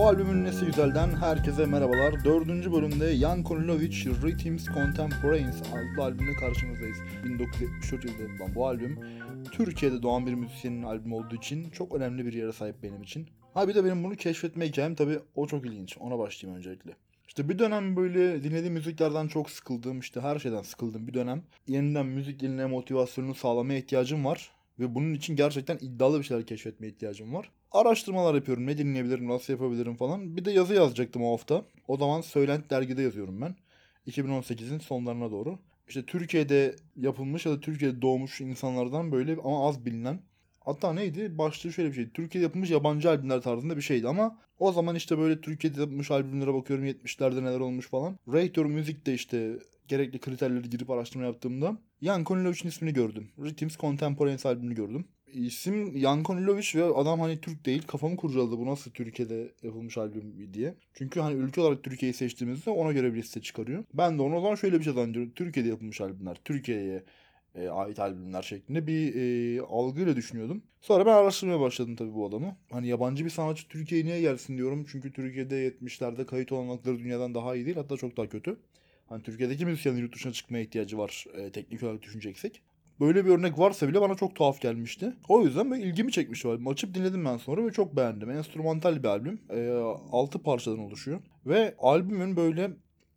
Bu albümün nesi güzelden herkese merhabalar. Dördüncü bölümde Jan Konilovic Rhythms Contemporaries adlı albümle karşınızdayız. 1974 yılında yapılan bu albüm Türkiye'de doğan bir müzisyenin albümü olduğu için çok önemli bir yere sahip benim için. Ha bir de benim bunu keşfetme hikayem tabi o çok ilginç. Ona başlayayım öncelikle. İşte bir dönem böyle dinlediğim müziklerden çok sıkıldım. işte her şeyden sıkıldım bir dönem. Yeniden müzik dinleme motivasyonunu sağlamaya ihtiyacım var. Ve bunun için gerçekten iddialı bir şeyler keşfetmeye ihtiyacım var. Araştırmalar yapıyorum. Ne dinleyebilirim, nasıl yapabilirim falan. Bir de yazı yazacaktım o hafta. O zaman Söylent dergide yazıyorum ben. 2018'in sonlarına doğru. İşte Türkiye'de yapılmış ya da Türkiye'de doğmuş insanlardan böyle ama az bilinen Hatta neydi? Başlığı şöyle bir şey. Türkiye'de yapılmış yabancı albümler tarzında bir şeydi ama o zaman işte böyle Türkiye'de yapılmış albümlere bakıyorum 70'lerde neler olmuş falan. Rator Music'te işte gerekli kriterleri girip araştırma yaptığımda Jan Konilovic'in ismini gördüm. Rhythms Contemporaries albümünü gördüm. İsim Jan Konilovic ve adam hani Türk değil. Kafamı kurcaladı bu nasıl Türkiye'de yapılmış albüm diye. Çünkü hani ülke olarak Türkiye'yi seçtiğimizde ona göre bir liste çıkarıyor. Ben de ona o zaman şöyle bir şey zannediyorum. Türkiye'de yapılmış albümler. Türkiye'ye e, ait albümler şeklinde bir e, algıyla düşünüyordum. Sonra ben araştırmaya başladım tabii bu adamı. Hani yabancı bir sanatçı Türkiye'ye niye gelsin diyorum. Çünkü Türkiye'de 70'lerde kayıt olanakları dünyadan daha iyi değil. Hatta çok daha kötü. Hani Türkiye'deki müzisyenlerin yurt dışına çıkmaya ihtiyacı var e, teknik olarak düşüneceksek. Böyle bir örnek varsa bile bana çok tuhaf gelmişti. O yüzden böyle ilgimi çekmişti albüm. Açıp dinledim ben sonra ve çok beğendim. Enstrümantal bir albüm. E, 6 parçadan oluşuyor. Ve albümün böyle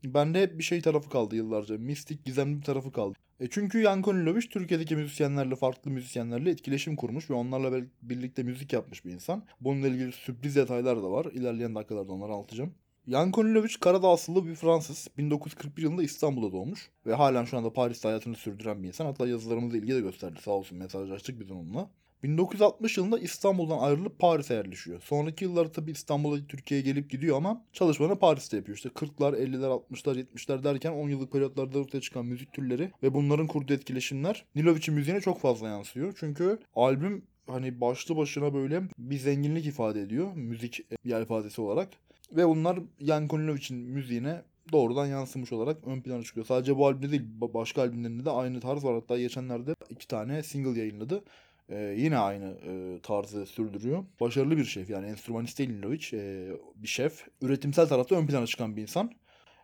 bende hep bir şey tarafı kaldı yıllarca. Mistik, gizemli bir tarafı kaldı. E çünkü Jan Konilovic Türkiye'deki müzisyenlerle, farklı müzisyenlerle etkileşim kurmuş ve onlarla birlikte müzik yapmış bir insan. Bununla ilgili sürpriz detaylar da var. İlerleyen dakikalarda onları anlatacağım. Jan Konilovic Karadağ asıllı bir Fransız. 1941 yılında İstanbul'da doğmuş. Ve halen şu anda Paris'te hayatını sürdüren bir insan. Hatta yazılarımızda ilgi de gösterdi sağ olsun mesajlaştık biz onunla. 1960 yılında İstanbul'dan ayrılıp Paris'e yerleşiyor. Sonraki yılları tabii İstanbul'a Türkiye'ye gelip gidiyor ama çalışmalarını Paris'te yapıyor. İşte 40'lar, 50'ler, 60'lar, 70'ler derken 10 yıllık periyotlarda ortaya çıkan müzik türleri ve bunların kurduğu etkileşimler Nilovic'in müziğine çok fazla yansıyor. Çünkü albüm hani başlı başına böyle bir zenginlik ifade ediyor müzik yelpazesi olarak. Ve bunlar Jan Konilovic'in müziğine doğrudan yansımış olarak ön plana çıkıyor. Sadece bu albümde değil başka albümlerinde de aynı tarz var. Hatta geçenlerde iki tane single yayınladı. Ee, yine aynı e, tarzı sürdürüyor. Başarılı bir şef yani enstrümanist değil Nilovic. E, bir şef. Üretimsel tarafta ön plana çıkan bir insan.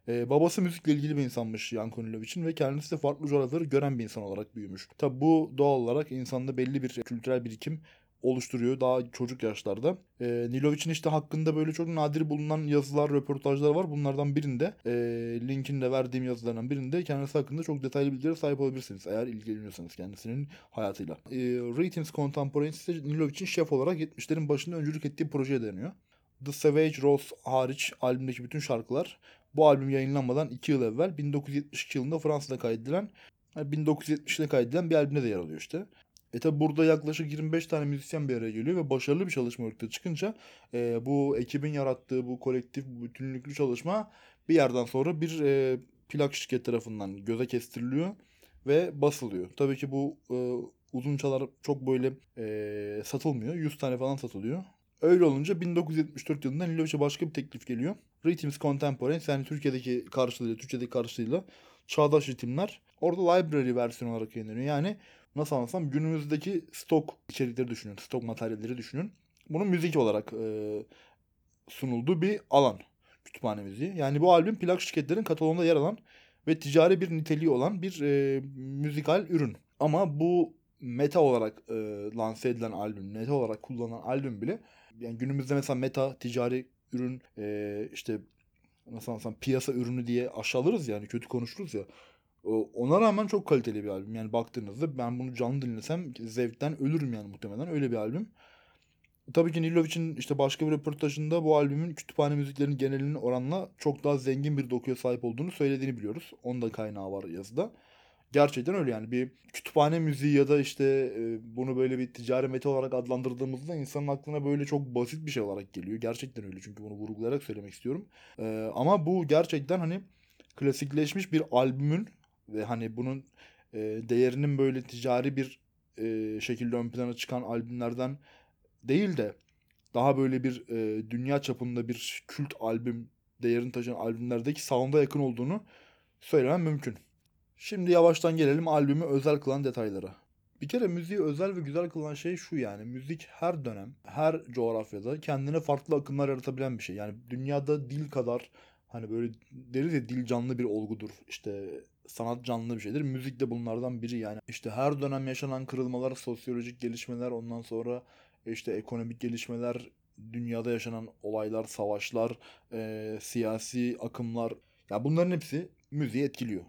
E, babası müzikle ilgili bir insanmış Jan Konilovic'in ve kendisi de farklı coğrafyaları gören bir insan olarak büyümüş. Tabi bu doğal olarak insanda belli bir kültürel birikim oluşturuyor daha çocuk yaşlarda. E, Nilovic'in işte hakkında böyle çok nadir bulunan yazılar, röportajlar var. Bunlardan birinde e, linkini de verdiğim yazılardan birinde kendisi hakkında çok detaylı bilgilere sahip olabilirsiniz. Eğer ilgileniyorsanız kendisinin hayatıyla. E, Ratings Contemporaries ise Nilovic'in şef olarak 70'lerin başında öncülük ettiği projeye deniyor. The Savage Rose hariç albümdeki bütün şarkılar bu albüm yayınlanmadan 2 yıl evvel 1972 yılında Fransa'da kaydedilen 1970'de kaydedilen bir albümde de yer alıyor işte. E tabi burada yaklaşık 25 tane müzisyen bir araya geliyor ve başarılı bir çalışma ortaya çıkınca e, bu ekibin yarattığı bu kolektif, bütünlüklü çalışma bir yerden sonra bir e, plak şirket tarafından göze kestiriliyor ve basılıyor. Tabii ki bu e, uzun çalar çok böyle e, satılmıyor. 100 tane falan satılıyor. Öyle olunca 1974 yılında Nilovic'e başka bir teklif geliyor. Rhythms Contemporary yani Türkiye'deki karşılığıyla, Türkçedeki karşılığıyla çağdaş ritimler. Orada library versiyon olarak yayınlanıyor. Yani nasıl anlatsam günümüzdeki stok içerikleri düşünün. Stok materyalleri düşünün. Bunun müzik olarak e, sunulduğu bir alan. Kütüphane müziği. Yani bu albüm plak şirketlerin kataloğunda yer alan ve ticari bir niteliği olan bir e, müzikal ürün. Ama bu meta olarak e, lanse edilen albüm, meta olarak kullanılan albüm bile yani günümüzde mesela meta ticari ürün e, işte nasıl anlatsam piyasa ürünü diye aşağılarız yani kötü konuşuruz ya. Ona rağmen çok kaliteli bir albüm. Yani baktığınızda ben bunu canlı dinlesem zevkten ölürüm yani muhtemelen. Öyle bir albüm. Tabii ki Nilovic'in işte başka bir röportajında bu albümün kütüphane müziklerinin genelinin oranla çok daha zengin bir dokuya sahip olduğunu söylediğini biliyoruz. Onun da kaynağı var yazıda. Gerçekten öyle yani bir kütüphane müziği ya da işte bunu böyle bir ticari meta olarak adlandırdığımızda insanın aklına böyle çok basit bir şey olarak geliyor. Gerçekten öyle çünkü bunu vurgulayarak söylemek istiyorum. Ama bu gerçekten hani klasikleşmiş bir albümün ve hani bunun e, değerinin böyle ticari bir e, şekilde ön plana çıkan albümlerden değil de daha böyle bir e, dünya çapında bir kült albüm değerini taşıyan albümlerdeki sound'a yakın olduğunu söylemem mümkün. Şimdi yavaştan gelelim albümü özel kılan detaylara. Bir kere müziği özel ve güzel kılan şey şu yani. Müzik her dönem, her coğrafyada kendine farklı akımlar yaratabilen bir şey. Yani dünyada dil kadar hani böyle deriz ya dil canlı bir olgudur. İşte sanat canlı bir şeydir. Müzik de bunlardan biri yani. İşte her dönem yaşanan kırılmalar, sosyolojik gelişmeler, ondan sonra işte ekonomik gelişmeler, dünyada yaşanan olaylar, savaşlar, e, siyasi akımlar. Ya bunların hepsi müziği etkiliyor.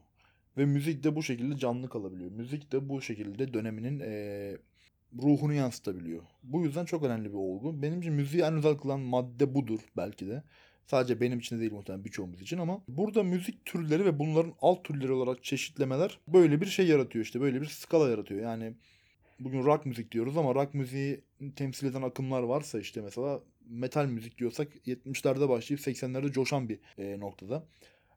Ve müzik de bu şekilde canlı kalabiliyor. Müzik de bu şekilde döneminin e, ruhunu yansıtabiliyor. Bu yüzden çok önemli bir olgu. Benim için müziği en özel kılan madde budur belki de. Sadece benim için de değil muhtemelen birçoğumuz için ama burada müzik türleri ve bunların alt türleri olarak çeşitlemeler böyle bir şey yaratıyor işte. Böyle bir skala yaratıyor. Yani bugün rock müzik diyoruz ama rock müziği temsil eden akımlar varsa işte mesela metal müzik diyorsak 70'lerde başlayıp 80'lerde coşan bir e, noktada.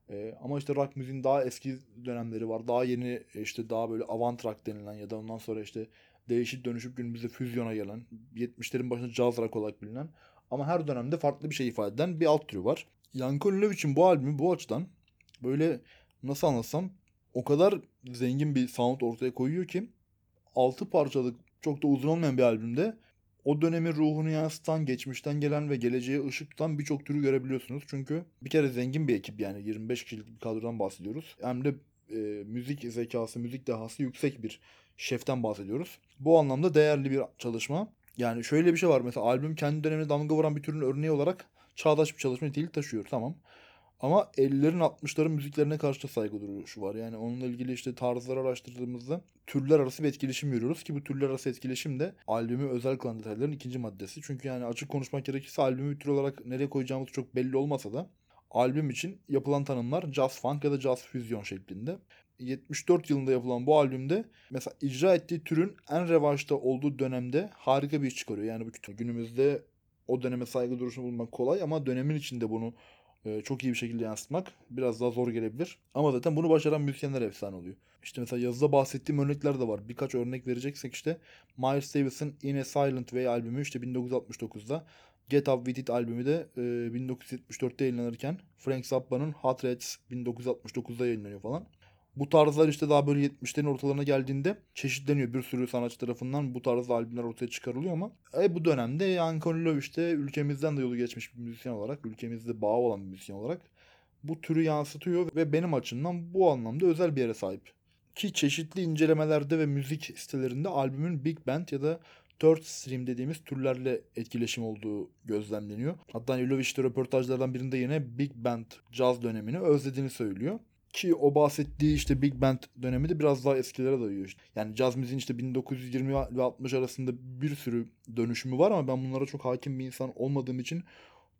E, ama işte rock müziğin daha eski dönemleri var. Daha yeni işte daha böyle avant rock denilen ya da ondan sonra işte değişip dönüşüp günümüzde füzyona gelen 70'lerin başında jazz rock olarak bilinen ama her dönemde farklı bir şey ifade eden bir alt türü var. Yanko Lilovic'in bu albümü bu açıdan böyle nasıl anlatsam o kadar zengin bir sound ortaya koyuyor ki 6 parçalık çok da uzun olmayan bir albümde o dönemin ruhunu yansıtan, geçmişten gelen ve geleceğe ışık tutan birçok türü görebiliyorsunuz. Çünkü bir kere zengin bir ekip yani 25 kişilik bir kadrodan bahsediyoruz. Hem de e, müzik zekası, müzik dehası yüksek bir şeften bahsediyoruz. Bu anlamda değerli bir çalışma. Yani şöyle bir şey var mesela albüm kendi dönemine damga vuran bir türün örneği olarak çağdaş bir çalışma niteliği taşıyor tamam. Ama 50'lerin 60'ların müziklerine karşı da saygı duruşu var. Yani onunla ilgili işte tarzları araştırdığımızda türler arası bir etkileşim görüyoruz ki bu türler arası etkileşim de albümü özel kılan ikinci maddesi. Çünkü yani açık konuşmak gerekirse albümü tür olarak nereye koyacağımız çok belli olmasa da albüm için yapılan tanımlar jazz funk ya da jazz füzyon şeklinde. 74 yılında yapılan bu albümde mesela icra ettiği türün en revaçta olduğu dönemde harika bir iş çıkarıyor. Yani bu günümüzde o döneme saygı duruşunu bulmak kolay ama dönemin içinde bunu e, çok iyi bir şekilde yansıtmak biraz daha zor gelebilir. Ama zaten bunu başaran müzisyenler efsane oluyor. İşte mesela yazıda bahsettiğim örnekler de var. Birkaç örnek vereceksek işte Miles Davis'in In a Silent Way albümü işte 1969'da Get Up With It albümü de e, 1974'te yayınlanırken Frank Zappa'nın Hot Rats 1969'da yayınlanıyor falan. Bu tarzlar işte daha böyle 70'lerin ortalarına geldiğinde çeşitleniyor. Bir sürü sanatçı tarafından bu tarz albümler ortaya çıkarılıyor ama e, bu dönemde Jan Konilov işte ülkemizden de yolu geçmiş bir müzisyen olarak, ülkemizde bağı olan bir müzisyen olarak bu türü yansıtıyor ve benim açımdan bu anlamda özel bir yere sahip. Ki çeşitli incelemelerde ve müzik sitelerinde albümün Big Band ya da third stream dediğimiz türlerle etkileşim olduğu gözlemleniyor. Hatta işte röportajlardan birinde yine Big Band caz dönemini özlediğini söylüyor. Ki o bahsettiği işte Big Band dönemi de biraz daha eskilere dayıyor. Işte. Yani caz müziğin işte 1920 ve 60 arasında bir sürü dönüşümü var ama ben bunlara çok hakim bir insan olmadığım için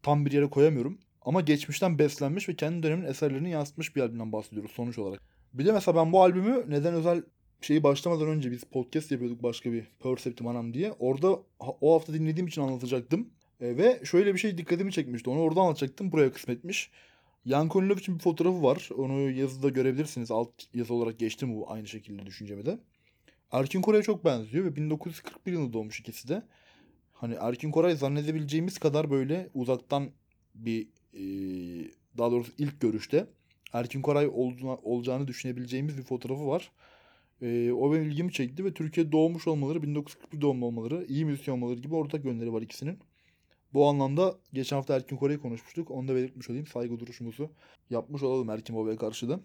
tam bir yere koyamıyorum. Ama geçmişten beslenmiş ve kendi dönemin eserlerini yansıtmış bir albümden bahsediyoruz sonuç olarak. Bir de mesela ben bu albümü neden özel şeyi başlamadan önce biz podcast yapıyorduk başka bir Perceptive Anam diye. Orada o hafta dinlediğim için anlatacaktım. E, ve şöyle bir şey dikkatimi çekmişti. Onu orada anlatacaktım. Buraya kısmetmiş. Yan Konilov için bir fotoğrafı var. Onu yazıda görebilirsiniz. Alt yazı olarak geçtim bu aynı şekilde düşüncemi de. Erkin Koray'a çok benziyor ve 1941 yılında doğmuş ikisi de. Hani Erkin Koray zannedebileceğimiz kadar böyle uzaktan bir e, daha doğrusu ilk görüşte Erkin Koray olduğuna, olacağını düşünebileceğimiz bir fotoğrafı var. E, o benim ilgimi çekti ve Türkiye'de doğmuş olmaları, 1941 doğumlu olmaları, iyi müzisyen olmaları gibi ortak yönleri var ikisinin. Bu anlamda geçen hafta Erkin Kore'yi konuşmuştuk. Onu da belirtmiş olayım. Saygı duruşumuzu yapmış olalım Erkin Baba'ya karşı da.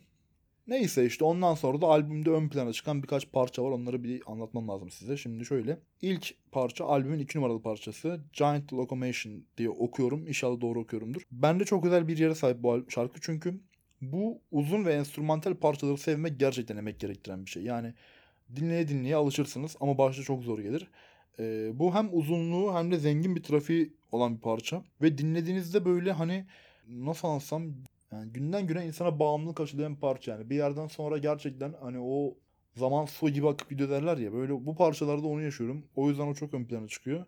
Neyse işte ondan sonra da albümde ön plana çıkan birkaç parça var. Onları bir anlatmam lazım size. Şimdi şöyle. İlk parça albümün iki numaralı parçası. Giant Locomotion diye okuyorum. İnşallah doğru okuyorumdur. Bende çok özel bir yere sahip bu şarkı. Çünkü bu uzun ve enstrümantal parçaları sevmek gerçekten emek gerektiren bir şey. Yani dinleye dinleye alışırsınız ama başta çok zor gelir. Ee, bu hem uzunluğu hem de zengin bir trafiği olan bir parça. Ve dinlediğinizde böyle hani nasıl anlatsam yani günden güne insana bağımlılık aşılayan bir parça yani. Bir yerden sonra gerçekten hani o zaman su gibi akıp gidiyor derler ya. Böyle bu parçalarda onu yaşıyorum. O yüzden o çok ön plana çıkıyor.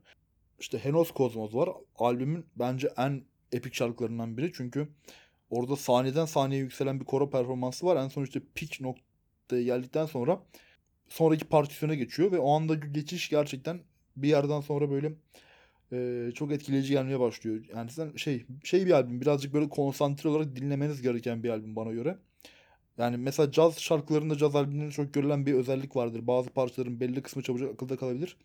İşte Henos Kozmos var. Albümün bence en epik şarkılarından biri. Çünkü orada sahneden sahneye yükselen bir koro performansı var. En son işte peak noktaya geldikten sonra sonraki partisyona geçiyor ve o anda geçiş gerçekten bir yerden sonra böyle e, çok etkileyici gelmeye başlıyor. Yani sen şey şey bir albüm birazcık böyle konsantre olarak dinlemeniz gereken bir albüm bana göre. Yani mesela caz şarkılarında, caz albümlerinde çok görülen bir özellik vardır. Bazı parçaların belli kısmı çabucak akılda kalabilir.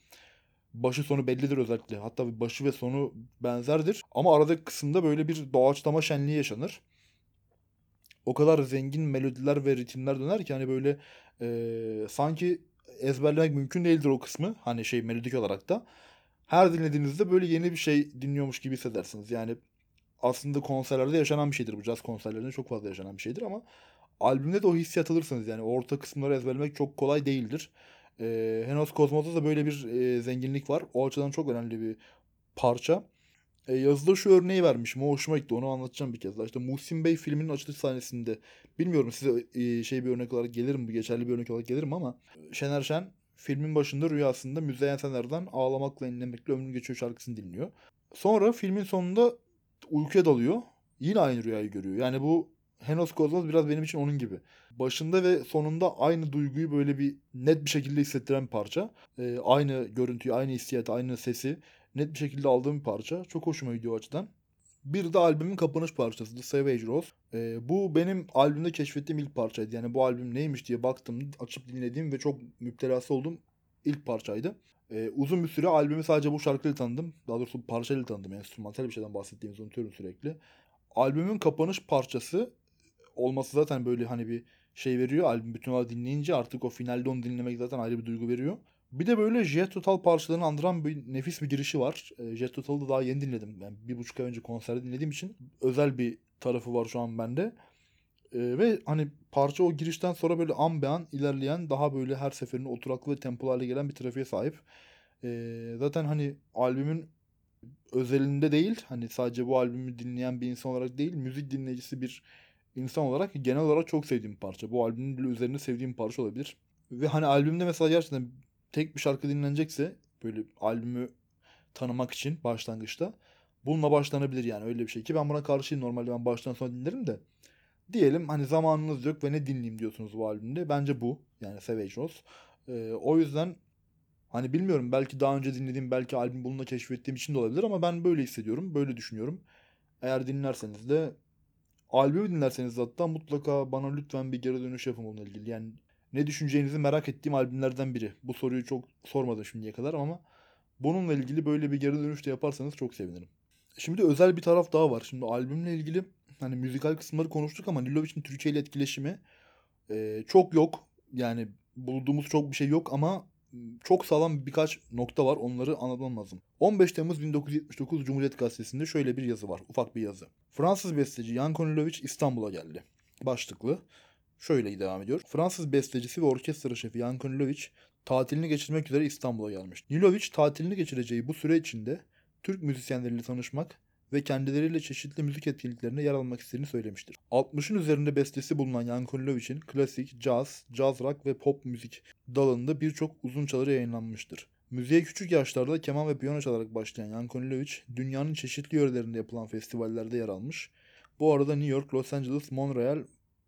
Başı sonu bellidir özellikle. Hatta başı ve sonu benzerdir. Ama aradaki kısımda böyle bir doğaçlama şenliği yaşanır. O kadar zengin melodiler ve ritimler döner ki hani böyle e, sanki ezberlemek mümkün değildir o kısmı. Hani şey melodik olarak da. Her dinlediğinizde böyle yeni bir şey dinliyormuş gibi hissedersiniz. Yani aslında konserlerde yaşanan bir şeydir bu. Caz konserlerinde çok fazla yaşanan bir şeydir ama albümde de o hissiyat alırsınız. Yani orta kısımları ezberlemek çok kolay değildir. E, Henos Kozmos'ta da böyle bir e, zenginlik var. O açıdan çok önemli bir parça. E, yazıda şu örneği vermişim. O hoşuma gitti. Onu anlatacağım bir kez daha. İşte Muhsin Bey filminin açılış sahnesinde bilmiyorum size e, şey bir örnek olarak gelir mi? Geçerli bir örnek olarak gelir mi ama Şener Şen filmin başında rüyasında Müzeyyen Sener'den Ağlamakla inlemekle ömrüm geçiyor şarkısını dinliyor. Sonra filmin sonunda uykuya dalıyor. Yine aynı rüyayı görüyor. Yani bu Henos Kozmos biraz benim için onun gibi. Başında ve sonunda aynı duyguyu böyle bir net bir şekilde hissettiren bir parça. Ee, aynı görüntüyü, aynı hissiyatı, aynı sesi net bir şekilde aldığım bir parça. Çok hoşuma gidiyor o açıdan. Bir de albümün kapanış parçası The Savage Rose. Ee, bu benim albümde keşfettiğim ilk parçaydı. Yani bu albüm neymiş diye baktım, açıp dinlediğim ve çok müptelası olduğum ilk parçaydı. Ee, uzun bir süre albümü sadece bu şarkıyla tanıdım. Daha doğrusu parçayla tanıdım. Enstrümantal bir şeyden bahsettiğimizi unutuyorum sürekli. Albümün kapanış parçası olması zaten böyle hani bir şey veriyor. Albüm bütün olarak dinleyince artık o finalde onu dinlemek zaten ayrı bir duygu veriyor. Bir de böyle Jet Total parçalarını andıran bir nefis bir girişi var. E, Jet Total'ı da daha yeni dinledim. Yani bir buçuk ay önce konserde dinlediğim için özel bir tarafı var şu an bende. E, ve hani parça o girişten sonra böyle an be an ilerleyen daha böyle her seferinde oturaklı ve tempolu gelen bir trafiğe sahip. E, zaten hani albümün özelinde değil hani sadece bu albümü dinleyen bir insan olarak değil müzik dinleyicisi bir insan olarak genel olarak çok sevdiğim parça. Bu albümün bile üzerine sevdiğim parça olabilir. Ve hani albümde mesela gerçekten tek bir şarkı dinlenecekse böyle albümü tanımak için başlangıçta bununla başlanabilir yani öyle bir şey ki ben buna karşıyım. Normalde ben baştan sona dinlerim de diyelim hani zamanınız yok ve ne dinleyeyim diyorsunuz bu albümde. Bence bu. Yani Savage Rose. Ee, o yüzden hani bilmiyorum belki daha önce dinlediğim belki albüm bununla keşfettiğim için de olabilir ama ben böyle hissediyorum böyle düşünüyorum. Eğer dinlerseniz de albümü dinlerseniz hatta mutlaka bana lütfen bir geri dönüş yapın onunla ilgili. Yani ne düşüneceğinizi merak ettiğim albümlerden biri. Bu soruyu çok sormadım şimdiye kadar ama bununla ilgili böyle bir geri dönüş de yaparsanız çok sevinirim. Şimdi özel bir taraf daha var. Şimdi albümle ilgili hani müzikal kısımları konuştuk ama Nilovic'in Türkiye ile etkileşimi e, çok yok. Yani bulduğumuz çok bir şey yok ama çok sağlam birkaç nokta var. Onları anlatmam lazım. 15 Temmuz 1979 Cumhuriyet Gazetesi'nde şöyle bir yazı var. Ufak bir yazı. Fransız besteci Jan Konilovic İstanbul'a geldi. Başlıklı. Şöyle devam ediyor. Fransız bestecisi ve orkestra şefi Jan Konilovic tatilini geçirmek üzere İstanbul'a gelmiş. Nilovic tatilini geçireceği bu süre içinde Türk müzisyenleriyle tanışmak ve kendileriyle çeşitli müzik etkinliklerine yer almak istediğini söylemiştir. 60'ın üzerinde bestesi bulunan Jan Konilovic'in klasik, caz, caz rock ve pop müzik dalında birçok uzun çaları yayınlanmıştır. Müziğe küçük yaşlarda keman ve piyano çalarak başlayan Jan Konilovic, dünyanın çeşitli yörelerinde yapılan festivallerde yer almış. Bu arada New York, Los Angeles, Montreal,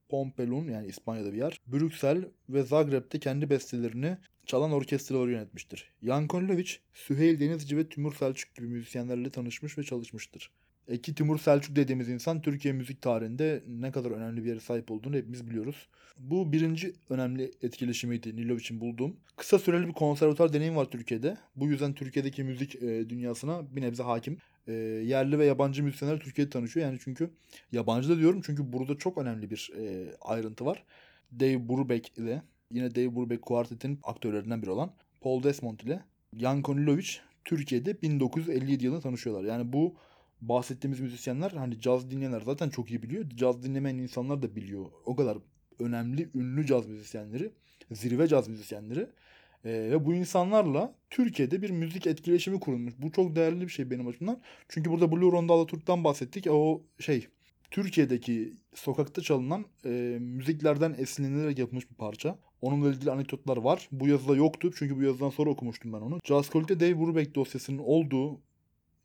Pompelun yani İspanya'da bir yer, Brüksel ve Zagreb'te kendi bestelerini çalan orkestraları yönetmiştir. Jan Konilovic, Süheyl Denizci ve Timur Selçuk gibi müzisyenlerle tanışmış ve çalışmıştır. Eki Timur Selçuk dediğimiz insan Türkiye müzik tarihinde ne kadar önemli bir yere sahip olduğunu hepimiz biliyoruz. Bu birinci önemli etkileşimiydi Nilovic'in bulduğum. Kısa süreli bir konservatuar deneyim var Türkiye'de. Bu yüzden Türkiye'deki müzik e, dünyasına bir nebze hakim. E, yerli ve yabancı müzisyenler Türkiye'de tanışıyor. Yani çünkü yabancı da diyorum çünkü burada çok önemli bir e, ayrıntı var. Dave Brubeck ile yine Dave Brubeck kuartetinin aktörlerinden biri olan Paul Desmond ile Jan Konilovic Türkiye'de 1957 yılında tanışıyorlar. Yani bu bahsettiğimiz müzisyenler hani caz dinleyenler zaten çok iyi biliyor. Caz dinlemeyen insanlar da biliyor. O kadar önemli, ünlü caz müzisyenleri, zirve caz müzisyenleri. Ee, ve bu insanlarla Türkiye'de bir müzik etkileşimi kurulmuş. Bu çok değerli bir şey benim açımdan. Çünkü burada Blue Ronda Alaturk'tan bahsettik. O şey Türkiye'deki sokakta çalınan e, müziklerden esinlenerek yapılmış bir parça. Onunla ilgili anekdotlar var. Bu yazıda yoktu çünkü bu yazıdan sonra okumuştum ben onu. Jazz Collect'te Dave Brubeck dosyasının olduğu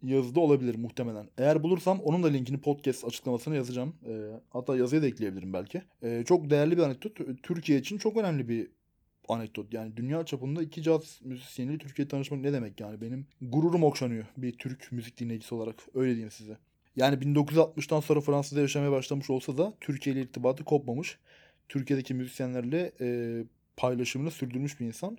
yazıda olabilir muhtemelen. Eğer bulursam onun da linkini podcast açıklamasına yazacağım. E, hatta yazıya da ekleyebilirim belki. E, çok değerli bir anekdot. Türkiye için çok önemli bir anekdot. Yani dünya çapında iki caz müzisyeniyle Türkiye'de tanışmak ne demek yani? Benim gururum okşanıyor bir Türk müzik dinleyicisi olarak. Öyle diyeyim size. Yani 1960'tan sonra Fransa'da yaşamaya başlamış olsa da Türkiye ile irtibatı kopmamış. Türkiye'deki müzisyenlerle e, paylaşımını sürdürmüş bir insan.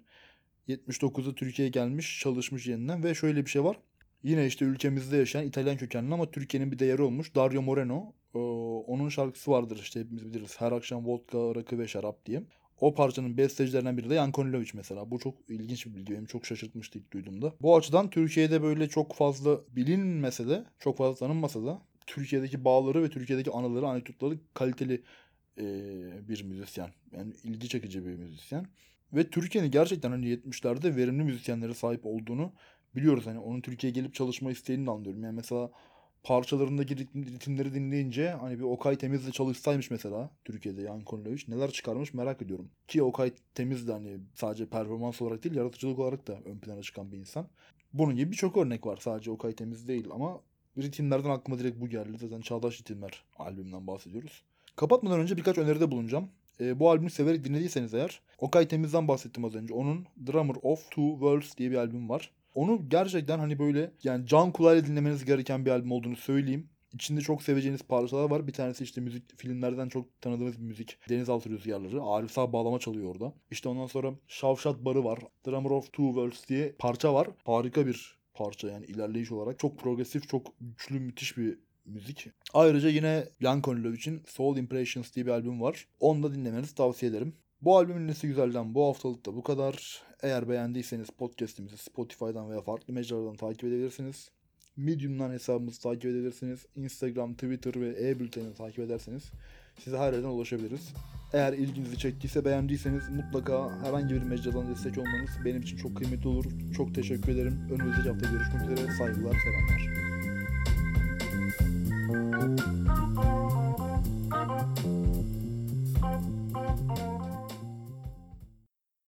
79'da Türkiye'ye gelmiş, çalışmış yeniden ve şöyle bir şey var. Yine işte ülkemizde yaşayan İtalyan kökenli ama Türkiye'nin bir değeri olmuş Dario Moreno. Ee, onun şarkısı vardır işte hepimiz biliriz. Her akşam vodka, rakı ve şarap diye. O parçanın bestecilerinden biri de Jan Konilovic mesela. Bu çok ilginç bir bilgi. Beni çok şaşırtmıştı ilk duyduğumda. Bu açıdan Türkiye'de böyle çok fazla bilinmese de, çok fazla tanınmasa da Türkiye'deki bağları ve Türkiye'deki anıları, anekdotları kaliteli e, bir müzisyen. Yani ilgi çekici bir müzisyen. Ve Türkiye'nin gerçekten hani 70'lerde verimli müzisyenlere sahip olduğunu biliyoruz. Hani onun Türkiye'ye gelip çalışma isteğini anlıyorum. Yani mesela parçalarındaki ritim, ritimleri dinleyince hani bir Okay Temiz'le çalışsaymış mesela Türkiye'de Jan Konilovic neler çıkarmış merak ediyorum. Ki Okay Temiz de hani sadece performans olarak değil yaratıcılık olarak da ön plana çıkan bir insan. Bunun gibi birçok örnek var. Sadece Okay Temiz değil ama ritimlerden aklıma direkt bu geldi. Zaten Çağdaş Ritimler albümünden bahsediyoruz. Kapatmadan önce birkaç öneride bulunacağım. E, bu albümü severek dinlediyseniz eğer Okay Temiz'den bahsettim az önce. Onun Drummer of Two Worlds diye bir albüm var. Onu gerçekten hani böyle yani can kulağıyla dinlemeniz gereken bir albüm olduğunu söyleyeyim. İçinde çok seveceğiniz parçalar var. Bir tanesi işte müzik filmlerden çok tanıdığımız bir müzik. Denizaltı Rüzgarları. Arif Sağ bağlama çalıyor orada. İşte ondan sonra Şavşat Barı var. Drummer of Two Worlds diye parça var. Harika bir parça yani ilerleyiş olarak. Çok progresif, çok güçlü, müthiş bir müzik. Ayrıca yine Jan Konilovic'in Soul Impressions diye bir albüm var. Onu da dinlemenizi tavsiye ederim. Bu albümün nesi güzelden bu haftalık da bu kadar. Eğer beğendiyseniz podcast'imizi Spotify'dan veya farklı mecralardan takip edebilirsiniz. Medium'dan hesabımızı takip edebilirsiniz. Instagram, Twitter ve e-bülteni takip ederseniz size her yerden ulaşabiliriz. Eğer ilginizi çektiyse beğendiyseniz mutlaka herhangi bir mecradan destek olmanız benim için çok kıymetli olur. Çok teşekkür ederim. Önümüzdeki hafta görüşmek üzere. Saygılar, selamlar. Thank you.